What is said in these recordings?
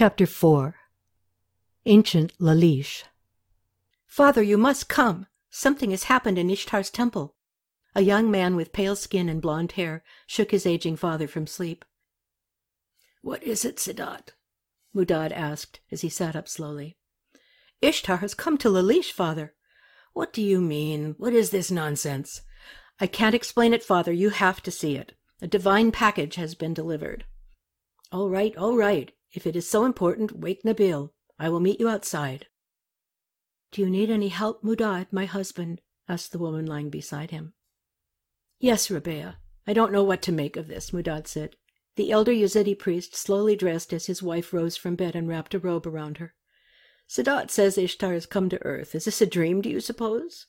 Chapter 4 Ancient Lalish Father, you must come. Something has happened in Ishtar's temple. A young man with pale skin and blond hair shook his aging father from sleep. What is it, Siddhat? Mudad asked as he sat up slowly. Ishtar has come to Lalish, father. What do you mean? What is this nonsense? I can't explain it, father. You have to see it. A divine package has been delivered. All right, all right. If it is so important, wake Nabil. I will meet you outside. Do you need any help, Mudad, my husband? asked the woman lying beside him. Yes, Rabea. I don't know what to make of this, Mudad said. The elder Yazidi priest slowly dressed as his wife rose from bed and wrapped a robe around her. Siddhat says Ishtar has come to earth. Is this a dream, do you suppose?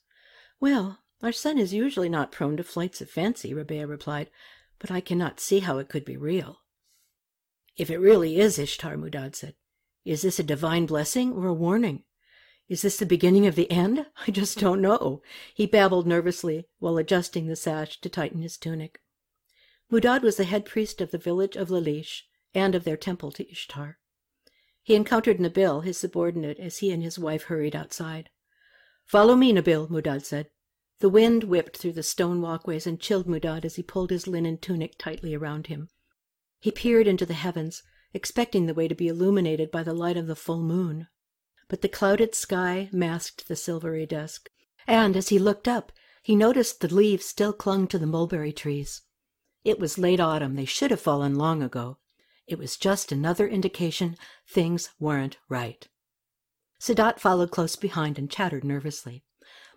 Well, our son is usually not prone to flights of fancy, Rabea replied, but I cannot see how it could be real. If it really is Ishtar, Mudad said, is this a divine blessing or a warning? Is this the beginning of the end? I just don't know. He babbled nervously while adjusting the sash to tighten his tunic. Mudad was the head priest of the village of Lalish and of their temple to Ishtar. He encountered Nabil, his subordinate, as he and his wife hurried outside. Follow me, Nabil, Mudad said. The wind whipped through the stone walkways and chilled Mudad as he pulled his linen tunic tightly around him. He peered into the heavens, expecting the way to be illuminated by the light of the full moon. But the clouded sky masked the silvery disk, and as he looked up, he noticed the leaves still clung to the mulberry trees. It was late autumn. They should have fallen long ago. It was just another indication things weren't right. Sadat followed close behind and chattered nervously.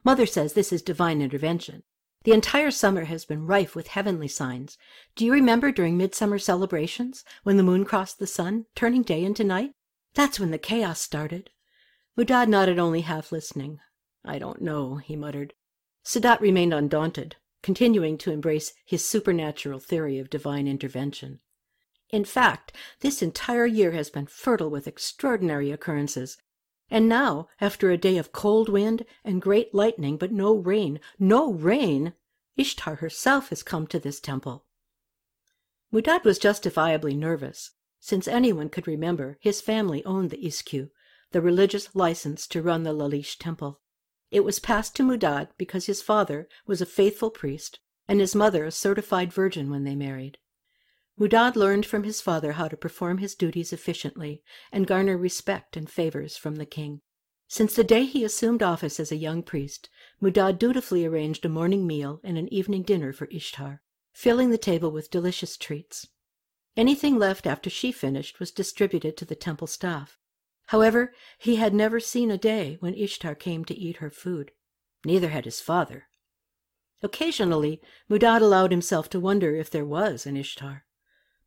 Mother says this is divine intervention. The entire summer has been rife with heavenly signs. Do you remember during midsummer celebrations, when the moon crossed the sun, turning day into night? That's when the chaos started. Mudad nodded only half listening. I don't know, he muttered. Siddhat remained undaunted, continuing to embrace his supernatural theory of divine intervention. In fact, this entire year has been fertile with extraordinary occurrences. And now, after a day of cold wind and great lightning, but no rain, no rain, Ishtar herself has come to this temple. Mudad was justifiably nervous. Since anyone could remember, his family owned the Iskyu, the religious license to run the Lalish temple. It was passed to Mudad because his father was a faithful priest and his mother a certified virgin when they married. Mudad learned from his father how to perform his duties efficiently and garner respect and favors from the king. Since the day he assumed office as a young priest, Mudad dutifully arranged a morning meal and an evening dinner for Ishtar, filling the table with delicious treats. Anything left after she finished was distributed to the temple staff. However, he had never seen a day when Ishtar came to eat her food. Neither had his father. Occasionally, Mudad allowed himself to wonder if there was an Ishtar.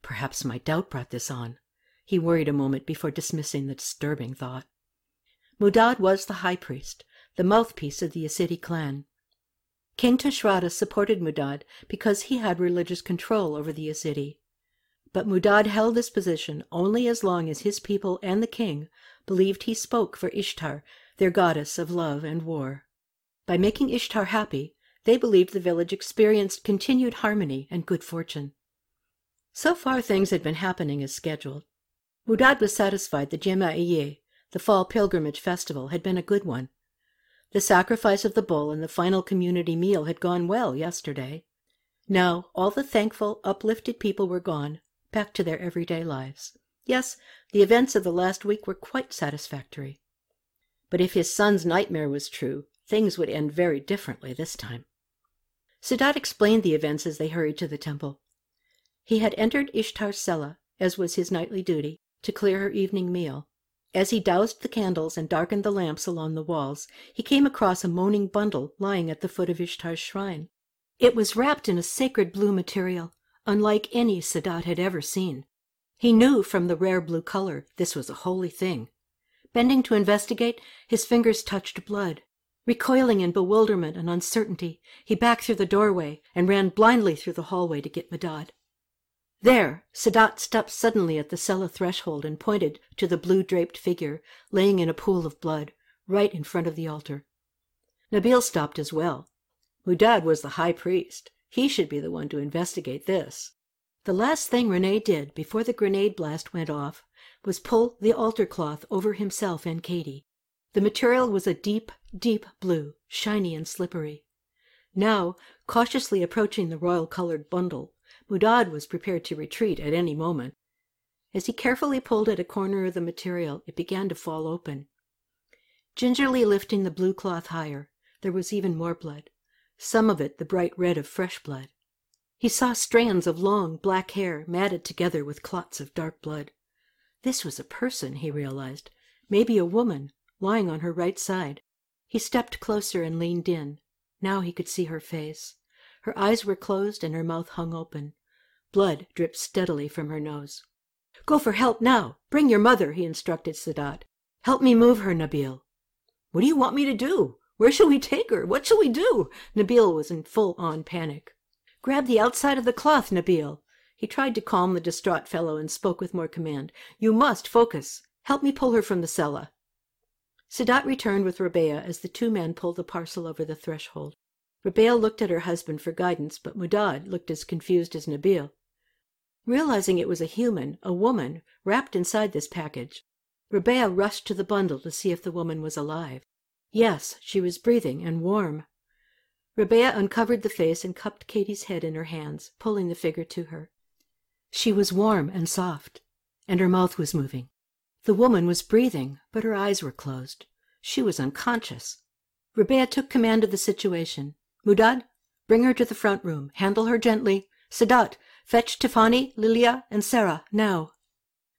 Perhaps my doubt brought this on. He worried a moment before dismissing the disturbing thought. Mudad was the high priest, the mouthpiece of the Yazidi clan. King Tushratta supported Mudad because he had religious control over the Yazidi. But Mudad held this position only as long as his people and the king believed he spoke for Ishtar, their goddess of love and war. By making Ishtar happy, they believed the village experienced continued harmony and good fortune. So far things had been happening as scheduled. Mudad was satisfied the Jema'iye, the fall pilgrimage festival, had been a good one. The sacrifice of the bull and the final community meal had gone well yesterday. Now all the thankful, uplifted people were gone, back to their everyday lives. Yes, the events of the last week were quite satisfactory. But if his son's nightmare was true, things would end very differently this time. Siddhat explained the events as they hurried to the temple. He had entered Ishtar's cella, as was his nightly duty, to clear her evening meal. As he doused the candles and darkened the lamps along the walls, he came across a moaning bundle lying at the foot of Ishtar's shrine. It was wrapped in a sacred blue material, unlike any Siddhat had ever seen. He knew from the rare blue color this was a holy thing. Bending to investigate, his fingers touched blood. Recoiling in bewilderment and uncertainty, he backed through the doorway and ran blindly through the hallway to get Mudad. There, Sadat stopped suddenly at the cella threshold and pointed to the blue draped figure laying in a pool of blood, right in front of the altar. Nabil stopped as well. Mudad was the high priest. He should be the one to investigate this. The last thing René did before the grenade blast went off was pull the altar cloth over himself and Katie. The material was a deep, deep blue, shiny and slippery. Now, cautiously approaching the royal colored bundle, Mudad was prepared to retreat at any moment. As he carefully pulled at a corner of the material, it began to fall open. Gingerly lifting the blue cloth higher, there was even more blood, some of it the bright red of fresh blood. He saw strands of long black hair matted together with clots of dark blood. This was a person, he realized, maybe a woman, lying on her right side. He stepped closer and leaned in. Now he could see her face. Her eyes were closed and her mouth hung open. Blood dripped steadily from her nose. Go for help now. Bring your mother, he instructed Sadat. Help me move her, Nabil. What do you want me to do? Where shall we take her? What shall we do? Nabil was in full on panic. Grab the outside of the cloth, Nabil. He tried to calm the distraught fellow and spoke with more command. You must focus. Help me pull her from the cella. Sadat returned with Rabea as the two men pulled the parcel over the threshold. Rabea looked at her husband for guidance, but Mudad looked as confused as Nabil. Realizing it was a human, a woman, wrapped inside this package, Rabea rushed to the bundle to see if the woman was alive. Yes, she was breathing and warm. Rabea uncovered the face and cupped Katie's head in her hands, pulling the figure to her. She was warm and soft, and her mouth was moving. The woman was breathing, but her eyes were closed. She was unconscious. Rabea took command of the situation. Mudad, bring her to the front room. Handle her gently. Sadat, fetch Tifani, Lilia, and Sarah, now.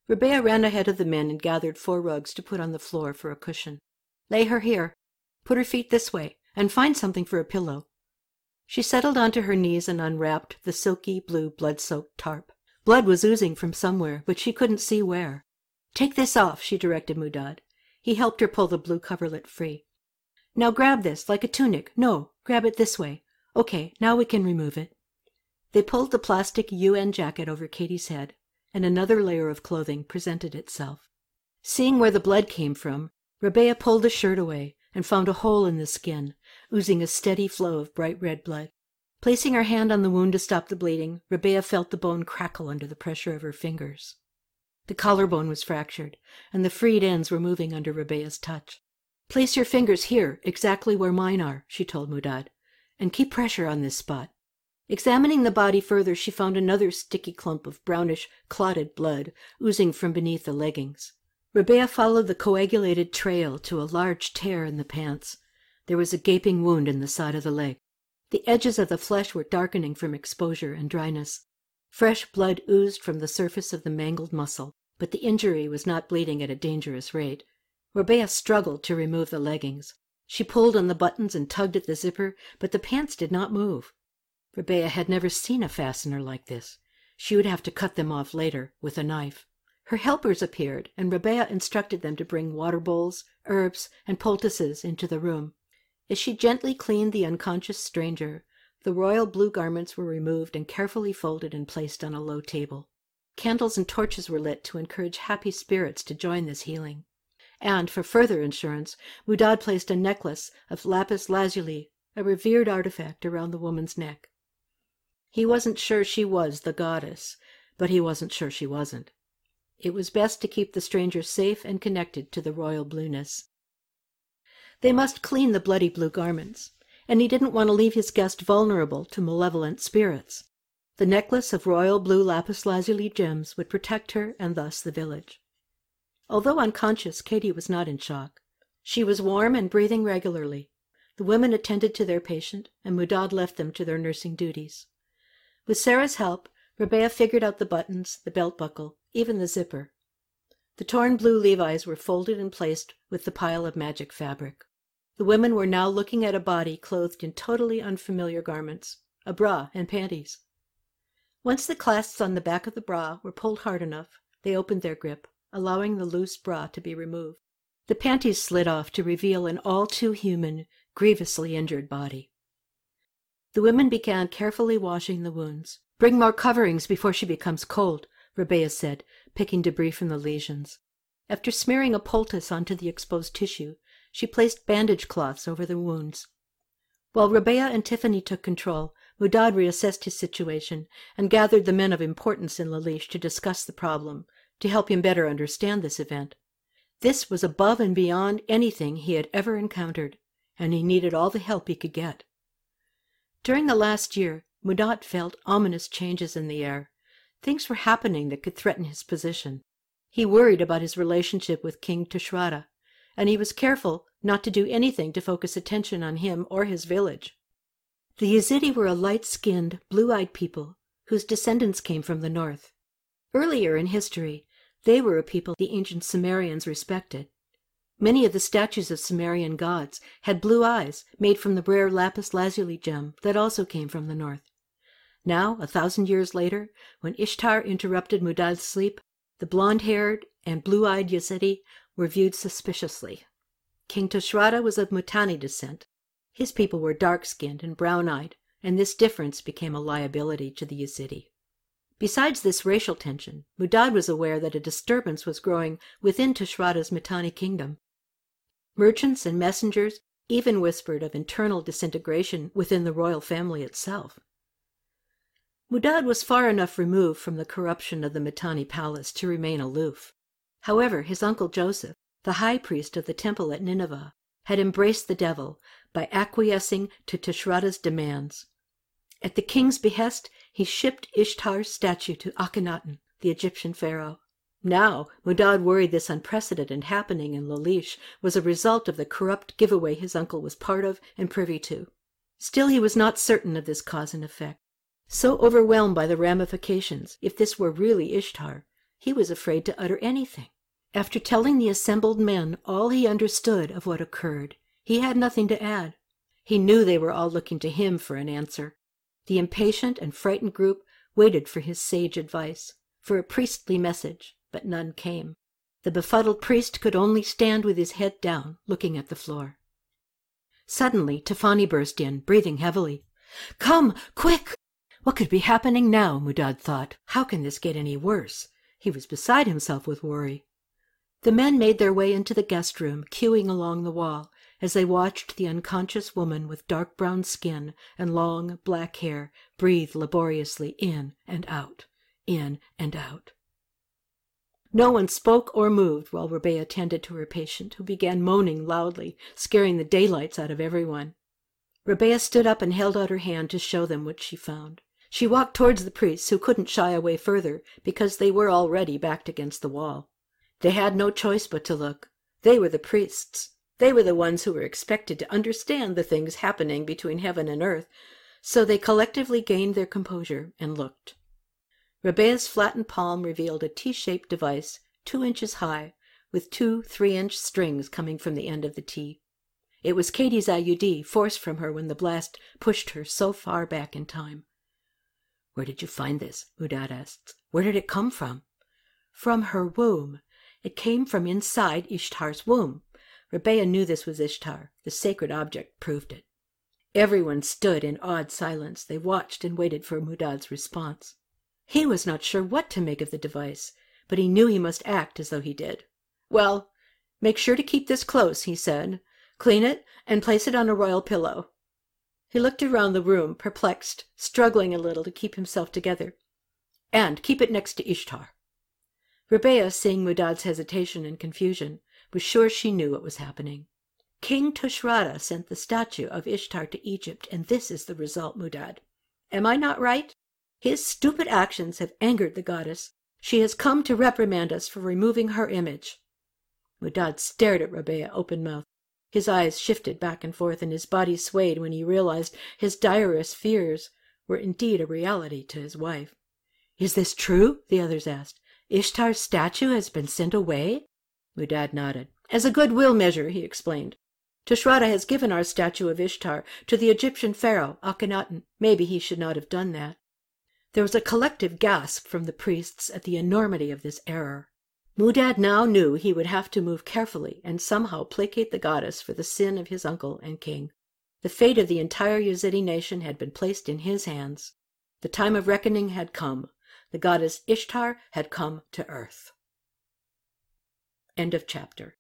Rabea ran ahead of the men and gathered four rugs to put on the floor for a cushion. Lay her here. Put her feet this way and find something for a pillow. She settled onto her knees and unwrapped the silky blue blood soaked tarp. Blood was oozing from somewhere, but she couldn't see where. Take this off, she directed Mudad. He helped her pull the blue coverlet free. Now grab this, like a tunic. No, grab it this way. Okay, now we can remove it. They pulled the plastic UN jacket over Katie's head, and another layer of clothing presented itself. Seeing where the blood came from, Rabea pulled the shirt away and found a hole in the skin, oozing a steady flow of bright red blood. Placing her hand on the wound to stop the bleeding, Rabea felt the bone crackle under the pressure of her fingers. The collarbone was fractured, and the freed ends were moving under Rabea's touch. Place your fingers here, exactly where mine are, she told Mudad, and keep pressure on this spot. Examining the body further, she found another sticky clump of brownish, clotted blood oozing from beneath the leggings. Rabea followed the coagulated trail to a large tear in the pants. There was a gaping wound in the side of the leg. The edges of the flesh were darkening from exposure and dryness. Fresh blood oozed from the surface of the mangled muscle, but the injury was not bleeding at a dangerous rate. Rabea struggled to remove the leggings. She pulled on the buttons and tugged at the zipper, but the pants did not move. Rabea had never seen a fastener like this. She would have to cut them off later with a knife. Her helpers appeared, and Rabea instructed them to bring water bowls, herbs, and poultices into the room. As she gently cleaned the unconscious stranger, the royal blue garments were removed and carefully folded and placed on a low table. Candles and torches were lit to encourage happy spirits to join this healing. And, for further insurance, Mudad placed a necklace of lapis lazuli, a revered artifact, around the woman's neck. He wasn't sure she was the goddess, but he wasn't sure she wasn't. It was best to keep the stranger safe and connected to the royal blueness. They must clean the bloody blue garments, and he didn't want to leave his guest vulnerable to malevolent spirits. The necklace of royal blue lapis lazuli gems would protect her and thus the village. Although unconscious, Katie was not in shock. She was warm and breathing regularly. The women attended to their patient, and Mudad left them to their nursing duties. With Sarah's help, Rabea figured out the buttons, the belt buckle, even the zipper. The torn blue Levi's were folded and placed with the pile of magic fabric. The women were now looking at a body clothed in totally unfamiliar garments, a bra and panties. Once the clasps on the back of the bra were pulled hard enough, they opened their grip, allowing the loose bra to be removed. The panties slid off to reveal an all too human, grievously injured body. The women began carefully washing the wounds. Bring more coverings before she becomes cold, Rabea said, picking debris from the lesions. After smearing a poultice onto the exposed tissue, she placed bandage cloths over the wounds. While Rabea and Tiffany took control, Mudad reassessed his situation and gathered the men of importance in Lalish to discuss the problem, to help him better understand this event. This was above and beyond anything he had ever encountered, and he needed all the help he could get. During the last year, Mudad felt ominous changes in the air. Things were happening that could threaten his position. He worried about his relationship with King Tushratta, and he was careful not to do anything to focus attention on him or his village. The Yazidi were a light skinned, blue eyed people whose descendants came from the north. Earlier in history, they were a people the ancient Sumerians respected. Many of the statues of Sumerian gods had blue eyes made from the rare lapis lazuli gem that also came from the north. Now, a thousand years later, when Ishtar interrupted Mudad's sleep, the blond haired and blue eyed Yazidi were viewed suspiciously. King Tushratta was of Mitanni descent. His people were dark skinned and brown eyed, and this difference became a liability to the Yazidi. Besides this racial tension, Mudad was aware that a disturbance was growing within Tushratta's Mitanni kingdom. Merchants and messengers even whispered of internal disintegration within the royal family itself. Mudad was far enough removed from the corruption of the Mitanni palace to remain aloof. However, his uncle Joseph, the high priest of the temple at Nineveh, had embraced the devil by acquiescing to Tushratta's demands. At the king's behest, he shipped Ishtar's statue to Akhenaten, the Egyptian pharaoh. Now, Mudad worried this unprecedented happening in Lalish was a result of the corrupt giveaway his uncle was part of and privy to. Still, he was not certain of this cause and effect. So overwhelmed by the ramifications, if this were really Ishtar, he was afraid to utter anything. After telling the assembled men all he understood of what occurred, he had nothing to add. He knew they were all looking to him for an answer. The impatient and frightened group waited for his sage advice, for a priestly message, but none came. The befuddled priest could only stand with his head down, looking at the floor. Suddenly, Tafani burst in, breathing heavily. Come, quick! What could be happening now? Mudad thought. How can this get any worse? He was beside himself with worry. The men made their way into the guest room, queuing along the wall, as they watched the unconscious woman with dark brown skin and long black hair breathe laboriously in and out, in and out. No one spoke or moved while Rabea attended to her patient, who began moaning loudly, scaring the daylights out of everyone. Rabea stood up and held out her hand to show them what she found. She walked towards the priests, who couldn't shy away further because they were already backed against the wall. They had no choice but to look. They were the priests. They were the ones who were expected to understand the things happening between heaven and earth, so they collectively gained their composure and looked. Rabea's flattened palm revealed a T-shaped device, two inches high, with two three-inch strings coming from the end of the T. It was Katie's IUD, forced from her when the blast pushed her so far back in time. Where did you find this? Mudad asked. Where did it come from? From her womb. It came from inside Ishtar's womb. Rabea knew this was Ishtar. The sacred object proved it. Everyone stood in awed silence. They watched and waited for Mudad's response. He was not sure what to make of the device, but he knew he must act as though he did. Well, make sure to keep this close, he said. Clean it and place it on a royal pillow. He looked around the room, perplexed, struggling a little to keep himself together. And keep it next to Ishtar. Rabea, seeing Mudad's hesitation and confusion, was sure she knew what was happening. King Tushratta sent the statue of Ishtar to Egypt, and this is the result, Mudad. Am I not right? His stupid actions have angered the goddess. She has come to reprimand us for removing her image. Mudad stared at Rabea open-mouthed. His eyes shifted back and forth, and his body swayed when he realized his direst fears were indeed a reality to his wife. Is this true? the others asked. Ishtar's statue has been sent away? Mudad nodded. As a goodwill measure, he explained. Tushratta has given our statue of Ishtar to the Egyptian pharaoh, Akhenaten. Maybe he should not have done that. There was a collective gasp from the priests at the enormity of this error. Mudad now knew he would have to move carefully and somehow placate the goddess for the sin of his uncle and king. The fate of the entire Yazidi nation had been placed in his hands. The time of reckoning had come. The goddess Ishtar had come to earth. End of chapter.